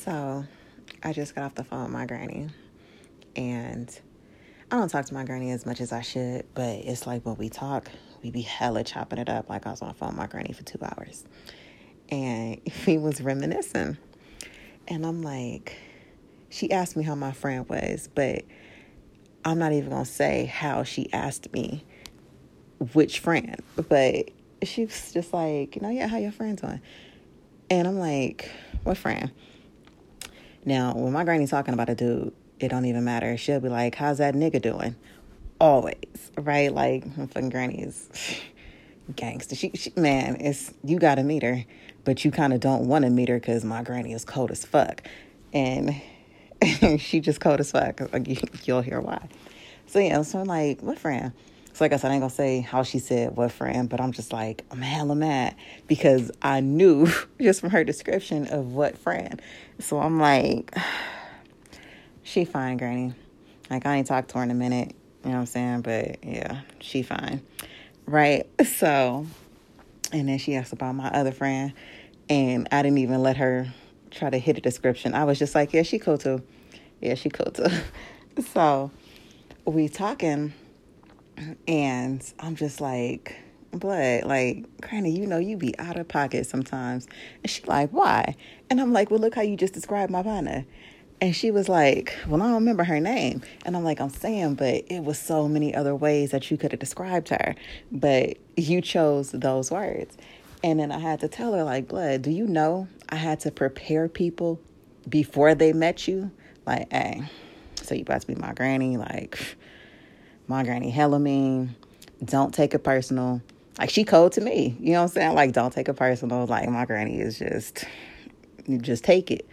So I just got off the phone with my granny. And I don't talk to my granny as much as I should, but it's like when we talk, we be hella chopping it up like I was on the phone with my granny for two hours. And he was reminiscing. And I'm like, she asked me how my friend was, but I'm not even gonna say how she asked me which friend, but she was just like, you know, yeah, how your friends doing? And I'm like, what friend? Now, when my granny's talking about a dude, it don't even matter. She'll be like, how's that nigga doing? Always, right? Like, my fucking granny is gangster. She, she, man, it's you gotta meet her, but you kind of don't want to meet her because my granny is cold as fuck, and she just cold as fuck. Like, you, you'll hear why. So yeah, so I'm like, what friend? So like I said, I ain't gonna say how she said what friend, but I'm just like, I'm hella mad because I knew just from her description of what friend. So I'm like, she fine, Granny. Like I ain't talked to her in a minute, you know what I'm saying? But yeah, she fine. Right. So and then she asked about my other friend and I didn't even let her try to hit a description. I was just like, Yeah, she cool too. Yeah, she cool too. so we talking and I'm just like, blood, like, Granny, you know, you be out of pocket sometimes. And she like, why? And I'm like, well, look how you just described my partner. And she was like, well, I don't remember her name. And I'm like, I'm saying, but it was so many other ways that you could have described her. But you chose those words. And then I had to tell her, like, blood, do you know I had to prepare people before they met you? Like, hey, so you about to be my granny? Like, my granny hella mean. Don't take it personal. Like she cold to me. You know what I'm saying? Like don't take it personal. Like my granny is just you just take it.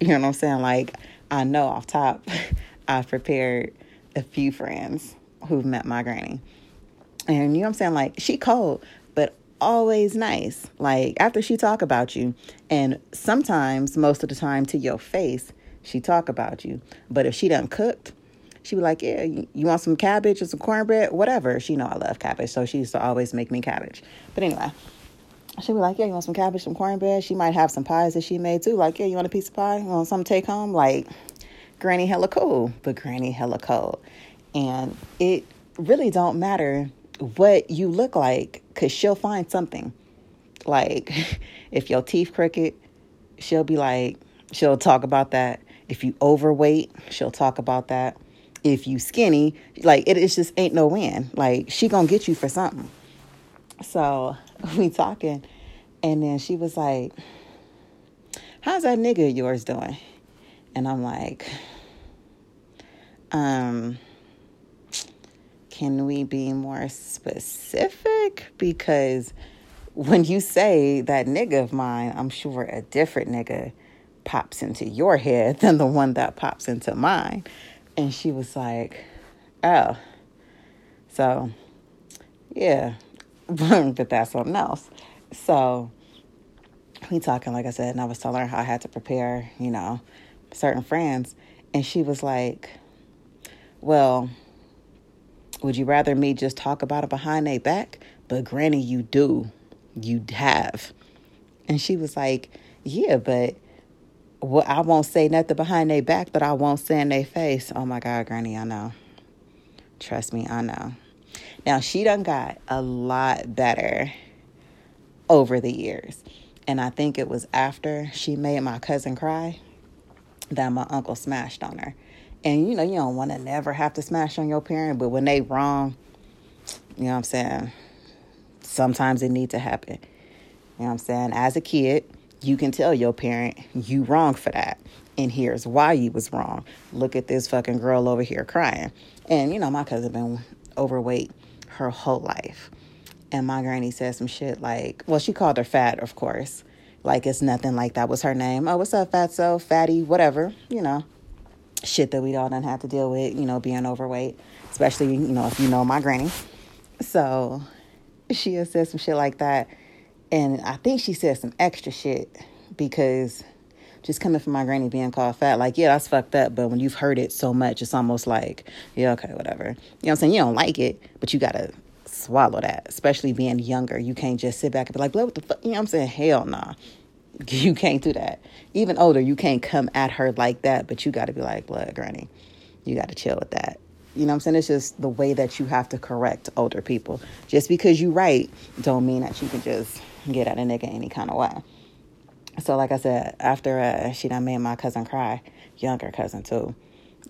You know what I'm saying? Like I know off top I've prepared a few friends who've met my granny. And you know what I'm saying? Like she cold, but always nice. Like after she talk about you and sometimes most of the time to your face, she talk about you. But if she done cooked, she be like, yeah, you want some cabbage or some cornbread, whatever. She know I love cabbage, so she used to always make me cabbage. But anyway, she'd be like, yeah, you want some cabbage, some cornbread? She might have some pies that she made too. Like, yeah, you want a piece of pie? You want something to take home? Like, Granny hella cool, but Granny hella cold. And it really don't matter what you look like, cause she'll find something. Like, if your teeth crooked, she'll be like, she'll talk about that. If you overweight, she'll talk about that if you skinny, like it, it just ain't no win. Like she gonna get you for something. So we talking, and then she was like, "How's that nigga of yours doing?" And I'm like, um, can we be more specific? Because when you say that nigga of mine, I'm sure a different nigga pops into your head than the one that pops into mine. And she was like, oh. So, yeah. but that's something else. So, we talking, like I said, and I was telling her how I had to prepare, you know, certain friends. And she was like, well, would you rather me just talk about it behind their back? But granny, you do. You have. And she was like, yeah, but well, I won't say nothing behind their back but I won't say in their face. Oh my God, Granny, I know. Trust me, I know. Now, she done got a lot better over the years. And I think it was after she made my cousin cry that my uncle smashed on her. And you know, you don't want to never have to smash on your parent, but when they wrong, you know what I'm saying? Sometimes it need to happen. You know what I'm saying? As a kid, you can tell your parent you wrong for that. And here's why you was wrong. Look at this fucking girl over here crying. And you know my cousin been overweight her whole life. And my granny said some shit like well she called her fat of course. Like it's nothing like that was her name. Oh what's up fatso fatty whatever you know. Shit that we all done have to deal with you know being overweight especially you know if you know my granny. So she has said some shit like that and I think she said some extra shit because just coming from my granny being called fat, like, yeah, that's fucked up. But when you've heard it so much, it's almost like, yeah, okay, whatever. You know what I'm saying? You don't like it, but you gotta swallow that, especially being younger. You can't just sit back and be like, what the fuck? You know what I'm saying? Hell nah. You can't do that. Even older, you can't come at her like that, but you got to be like, blood, granny, you got to chill with that. You know what I'm saying? It's just the way that you have to correct older people. Just because you right don't mean that you can just get at a nigga any kind of way. So, like I said, after uh, she done made my cousin cry, younger cousin too,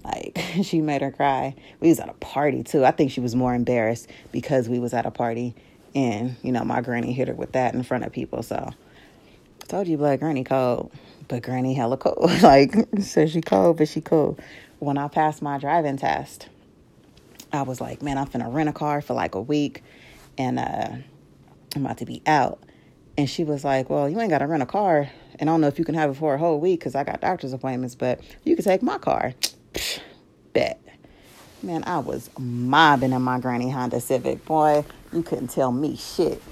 like she made her cry. We was at a party too. I think she was more embarrassed because we was at a party and, you know, my granny hit her with that in front of people. So, I told you, blood, granny cold. But granny hella cold. like, so she cold, but she cool. When I passed my driving test, I was like, man, I'm finna rent a car for like a week and uh, I'm about to be out. And she was like, well, you ain't got to rent a car. And I don't know if you can have it for a whole week because I got doctor's appointments, but you can take my car. Bet. Man, I was mobbing in my granny Honda Civic. Boy, you couldn't tell me shit.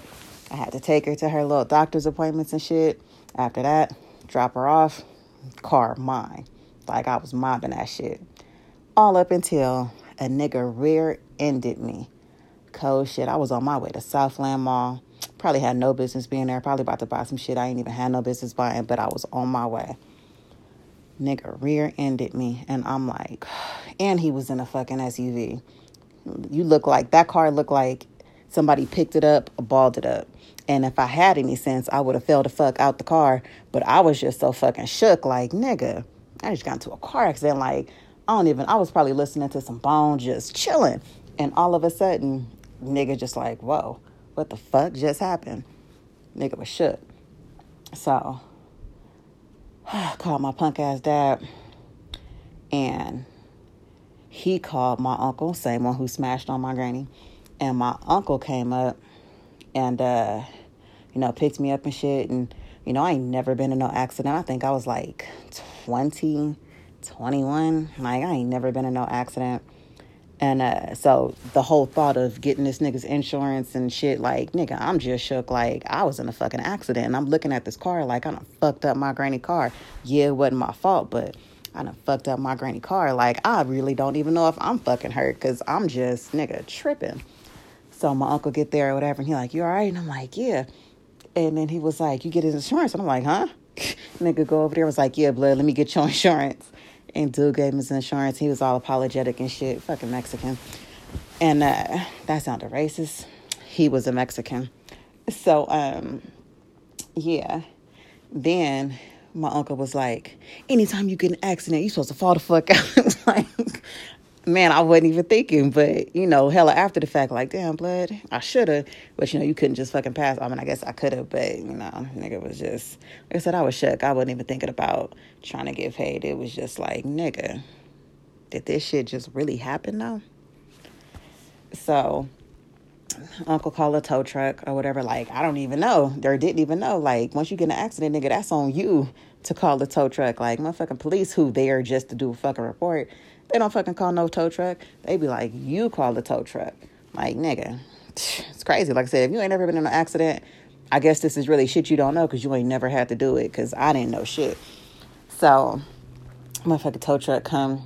I had to take her to her little doctor's appointments and shit. After that, drop her off, car mine. Like I was mobbing that shit. All up until a nigga rear ended me. Cold shit. I was on my way to Southland Mall. Probably had no business being there. Probably about to buy some shit I ain't even had no business buying, but I was on my way. Nigga rear ended me, and I'm like, and he was in a fucking SUV. You look like that car looked like somebody picked it up, balled it up. And if I had any sense, I would have fell the fuck out the car. But I was just so fucking shook, like, nigga, I just got into a car accident. Like, I don't even, I was probably listening to some bone, just chilling. And all of a sudden, nigga just like, whoa, what the fuck just happened? Nigga was shook. So, I called my punk ass dad, and he called my uncle, same one who smashed on my granny. And my uncle came up and, uh, you know, picked me up and shit. And, you know, I ain't never been in no accident. I think I was like 20 21. Like, I ain't never been in no accident. And uh, so the whole thought of getting this nigga's insurance and shit, like, nigga, I'm just shook. Like, I was in a fucking accident and I'm looking at this car like I done fucked up my granny car. Yeah, it wasn't my fault, but I done fucked up my granny car. Like, I really don't even know if I'm fucking hurt because I'm just, nigga, tripping. So my uncle get there or whatever and he like, you all right? And I'm like, yeah. And then he was like, you get his insurance? And I'm like, huh? nigga go over there was like, yeah, blood, let me get your insurance. And dude gave him his insurance. He was all apologetic and shit. Fucking Mexican. And uh, that sounded racist. He was a Mexican. So, um, yeah. Then my uncle was like, anytime you get an accident, you're supposed to fall the fuck out. like, man, I wasn't even thinking, but you know, hella after the fact, like, damn, blood, I should have, but you know, you couldn't just fucking pass. I mean, I guess I could have, but you know, nigga was just, like I said, I was shook. I wasn't even thinking about trying to get paid. It was just like, nigga, did this shit just really happen though? So, Uncle called a tow truck or whatever. Like, I don't even know. Or didn't even know. Like, once you get in an accident, nigga, that's on you to call the tow truck. Like, motherfucking police who there just to do a fucking report they don't fucking call no tow truck. They be like, you call the tow truck. Like, nigga, it's crazy. Like I said, if you ain't never been in an accident, I guess this is really shit you don't know because you ain't never had to do it because I didn't know shit. So, motherfucking tow truck come,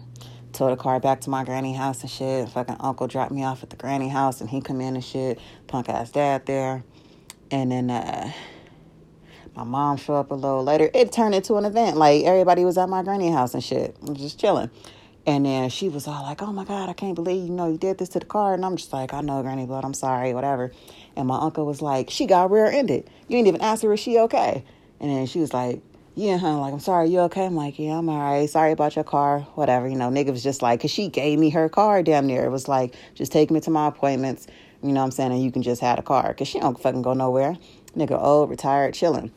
tow the car back to my granny house and shit. Fucking uncle dropped me off at the granny house and he come in and shit. Punk ass dad there. And then, uh, my mom show up a little later. It turned into an event. Like everybody was at my granny house and shit, I'm just chilling. And then she was all like, "Oh my God, I can't believe you know you did this to the car." And I'm just like, "I know, Granny Blood. I'm sorry, whatever." And my uncle was like, "She got rear-ended. You ain't even ask her is she okay?" And then she was like, "Yeah, huh? Like, I'm sorry. You okay?" I'm like, "Yeah, I'm all right. Sorry about your car. Whatever." You know, nigga was just like, cause she gave me her car damn near. It was like, just take me to my appointments. You know what I'm saying? And you can just have a car, cause she don't fucking go nowhere. Nigga, old, retired, chilling.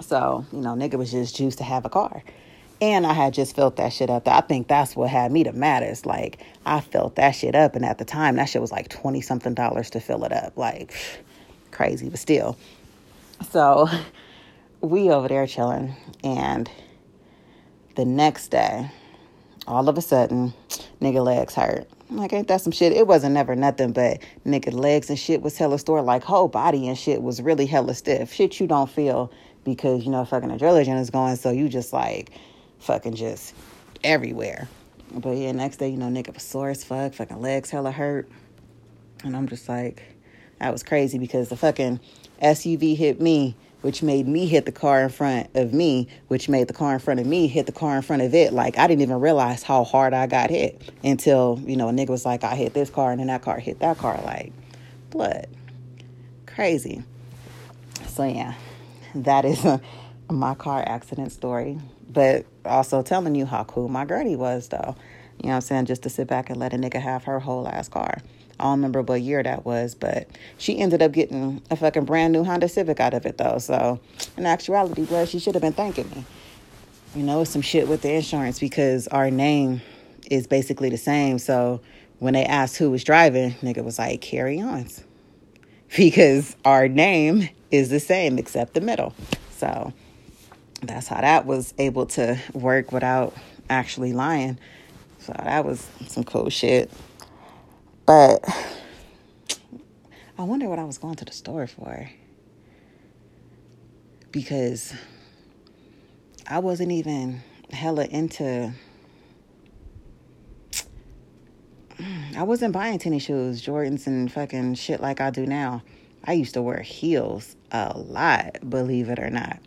So you know, nigga was just juiced to have a car. And I had just felt that shit up. I think that's what had me the maddest. Like, I felt that shit up. And at the time, that shit was like 20 something dollars to fill it up. Like, crazy, but still. So, we over there chilling. And the next day, all of a sudden, nigga legs hurt. I'm like, ain't that some shit? It wasn't never nothing but nigga legs and shit was hella sore. Like, whole body and shit was really hella stiff. Shit you don't feel because, you know, fucking adrenaline is going. So you just like, fucking just everywhere. But yeah, next day, you know, nigga was sore as fuck, fucking legs hella hurt. And I'm just like, that was crazy because the fucking SUV hit me which made me hit the car in front of me, which made the car in front of me hit the car in front of it. Like I didn't even realize how hard I got hit until, you know, a nigga was like, I hit this car and then that car hit that car. Like, blood. Crazy. So yeah, that is a, my car accident story. But also telling you how cool my granny was though. You know what I'm saying? Just to sit back and let a nigga have her whole ass car. I don't remember what year that was, but she ended up getting a fucking brand new Honda Civic out of it though. So in actuality, blood, she should have been thanking me. You know, some shit with the insurance because our name is basically the same. So when they asked who was driving, nigga was like, carry on. Because our name is the same except the middle. So that's how that was able to work without actually lying. So that was some cool shit. But I wonder what I was going to the store for. Because I wasn't even hella into. Mm, I wasn't buying tennis shoes, Jordans, and fucking shit like I do now. I used to wear heels a lot, believe it or not.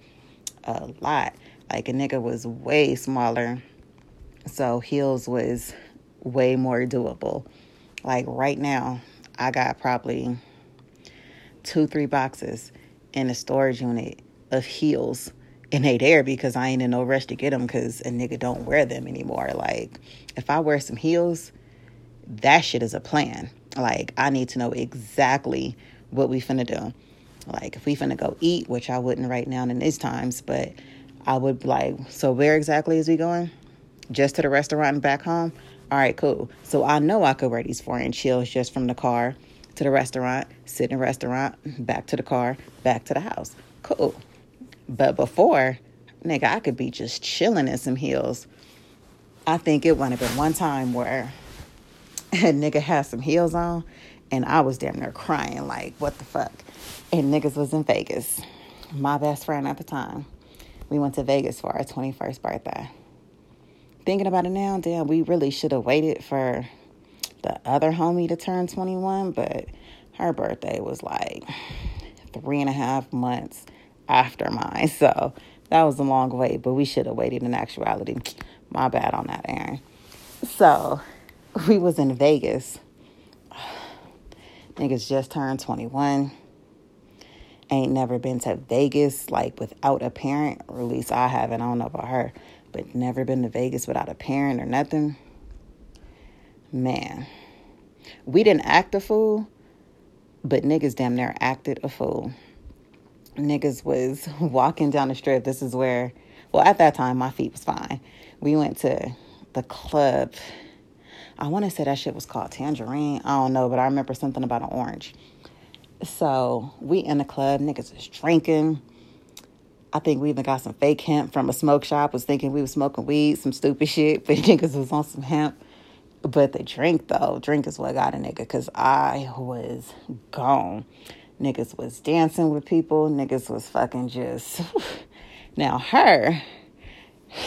A lot. Like a nigga was way smaller, so heels was way more doable. Like right now, I got probably two, three boxes in a storage unit of heels. And they there because I ain't in no rush to get them because a nigga don't wear them anymore. Like, if I wear some heels, that shit is a plan. Like, I need to know exactly what we finna do. Like, if we finna go eat, which I wouldn't right now in these times, but I would like, so where exactly is we going? Just to the restaurant and back home? All right, cool. So I know I could wear these four inch heels just from the car to the restaurant, sit in the restaurant, back to the car, back to the house. Cool. But before, nigga, I could be just chilling in some heels. I think it would have been one time where a nigga had some heels on and I was damn near crying, like, what the fuck? And niggas was in Vegas. My best friend at the time. We went to Vegas for our 21st birthday thinking about it now, damn, we really should have waited for the other homie to turn 21, but her birthday was like three and a half months after mine. So that was a long wait, but we should have waited in actuality. My bad on that, Aaron. So we was in Vegas. Niggas just turned 21. Ain't never been to Vegas like without a parent, or at least I haven't. I don't know about her but never been to Vegas without a parent or nothing. Man, we didn't act a fool, but niggas damn near acted a fool. Niggas was walking down the strip. This is where, well, at that time, my feet was fine. We went to the club. I want to say that shit was called Tangerine. I don't know, but I remember something about an orange. So we in the club, niggas was drinking I think we even got some fake hemp from a smoke shop. Was thinking we was smoking weed, some stupid shit, but niggas was on some hemp. But the drink though, drink is what got a nigga, cause I was gone. Niggas was dancing with people. Niggas was fucking just. now her,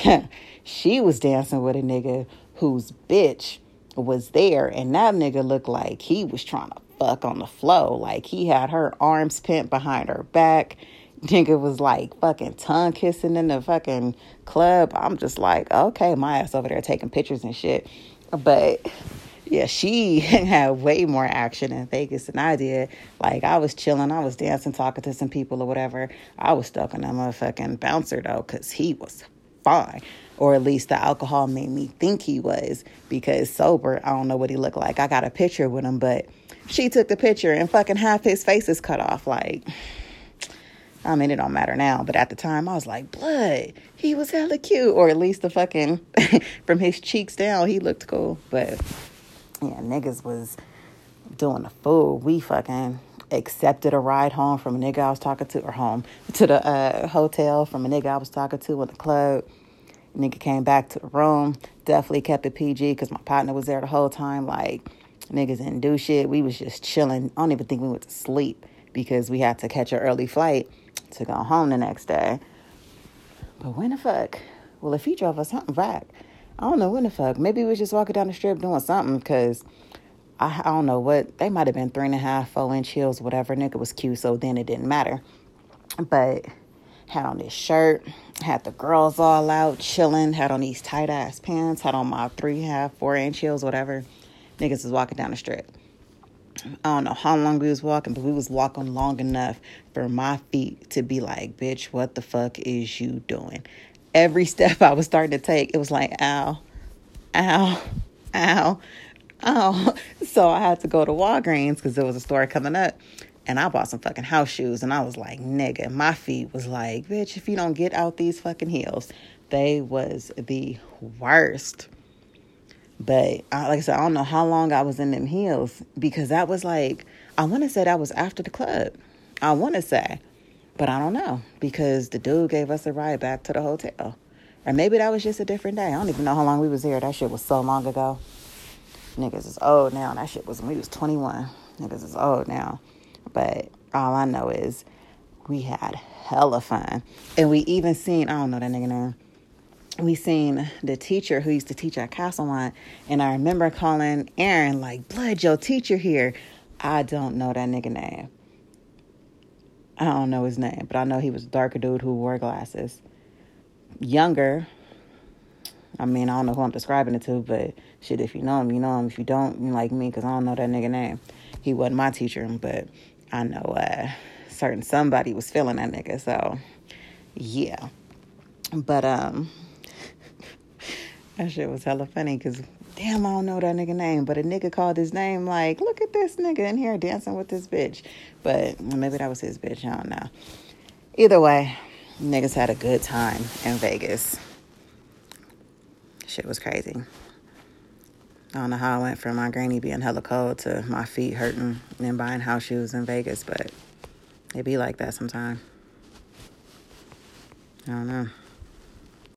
she was dancing with a nigga whose bitch was there, and that nigga looked like he was trying to fuck on the flow. Like he had her arms pent behind her back nigga was like fucking tongue kissing in the fucking club. I'm just like, okay, my ass over there taking pictures and shit. But yeah, she had way more action in Vegas than I did. Like I was chilling, I was dancing, talking to some people or whatever. I was stuck on that motherfucking bouncer though, cause he was fine. Or at least the alcohol made me think he was because sober, I don't know what he looked like. I got a picture with him, but she took the picture and fucking half his face is cut off. Like I mean, it don't matter now, but at the time, I was like, blood, he was hella cute. Or at least the fucking, from his cheeks down, he looked cool. But yeah, niggas was doing the fool. We fucking accepted a ride home from a nigga I was talking to, or home to the uh, hotel from a nigga I was talking to in the club. Nigga came back to the room. Definitely kept it PG because my partner was there the whole time. Like, niggas didn't do shit. We was just chilling. I don't even think we went to sleep because we had to catch an early flight to go home the next day. But when the fuck? Well, if he drove us something back, I don't know when the fuck. Maybe we was just walking down the strip doing something because I, I don't know what. They might have been three and a half, four inch heels, whatever. Nigga was cute, so then it didn't matter. But had on this shirt, had the girls all out chilling, had on these tight ass pants, had on my three, half, four inch heels, whatever. Niggas was walking down the strip. I don't know how long we was walking, but we was walking long enough for my feet to be like, bitch, what the fuck is you doing? Every step I was starting to take, it was like, ow, ow, ow, ow. So I had to go to Walgreens because there was a store coming up and I bought some fucking house shoes and I was like, nigga, my feet was like, bitch, if you don't get out these fucking heels, they was the worst. But like I said, I don't know how long I was in them heels because that was like, I want to say that was after the club. I want to say, but I don't know because the dude gave us a ride back to the hotel. Or maybe that was just a different day. I don't even know how long we was here. That shit was so long ago. Niggas is old now. That shit was when we was 21. Niggas is old now. But all I know is we had hella fun. And we even seen, I don't know that nigga name we seen the teacher who used to teach at Castlemont, and I remember calling Aaron like, "Blood, your teacher here." I don't know that nigga name. I don't know his name, but I know he was a darker dude who wore glasses. Younger. I mean, I don't know who I'm describing it to, but shit, if you know him, you know him. If you don't, you like me, because I don't know that nigga name. He wasn't my teacher, but I know uh, certain somebody was feeling that nigga, so yeah. But um that shit was hella funny because damn, I don't know that nigga name, but a nigga called his name like, look at this nigga in here dancing with this bitch. But maybe that was his bitch. I don't know. Either way, niggas had a good time in Vegas. Shit was crazy. I don't know how I went from my granny being hella cold to my feet hurting and buying house shoes in Vegas, but it be like that sometimes. I don't know.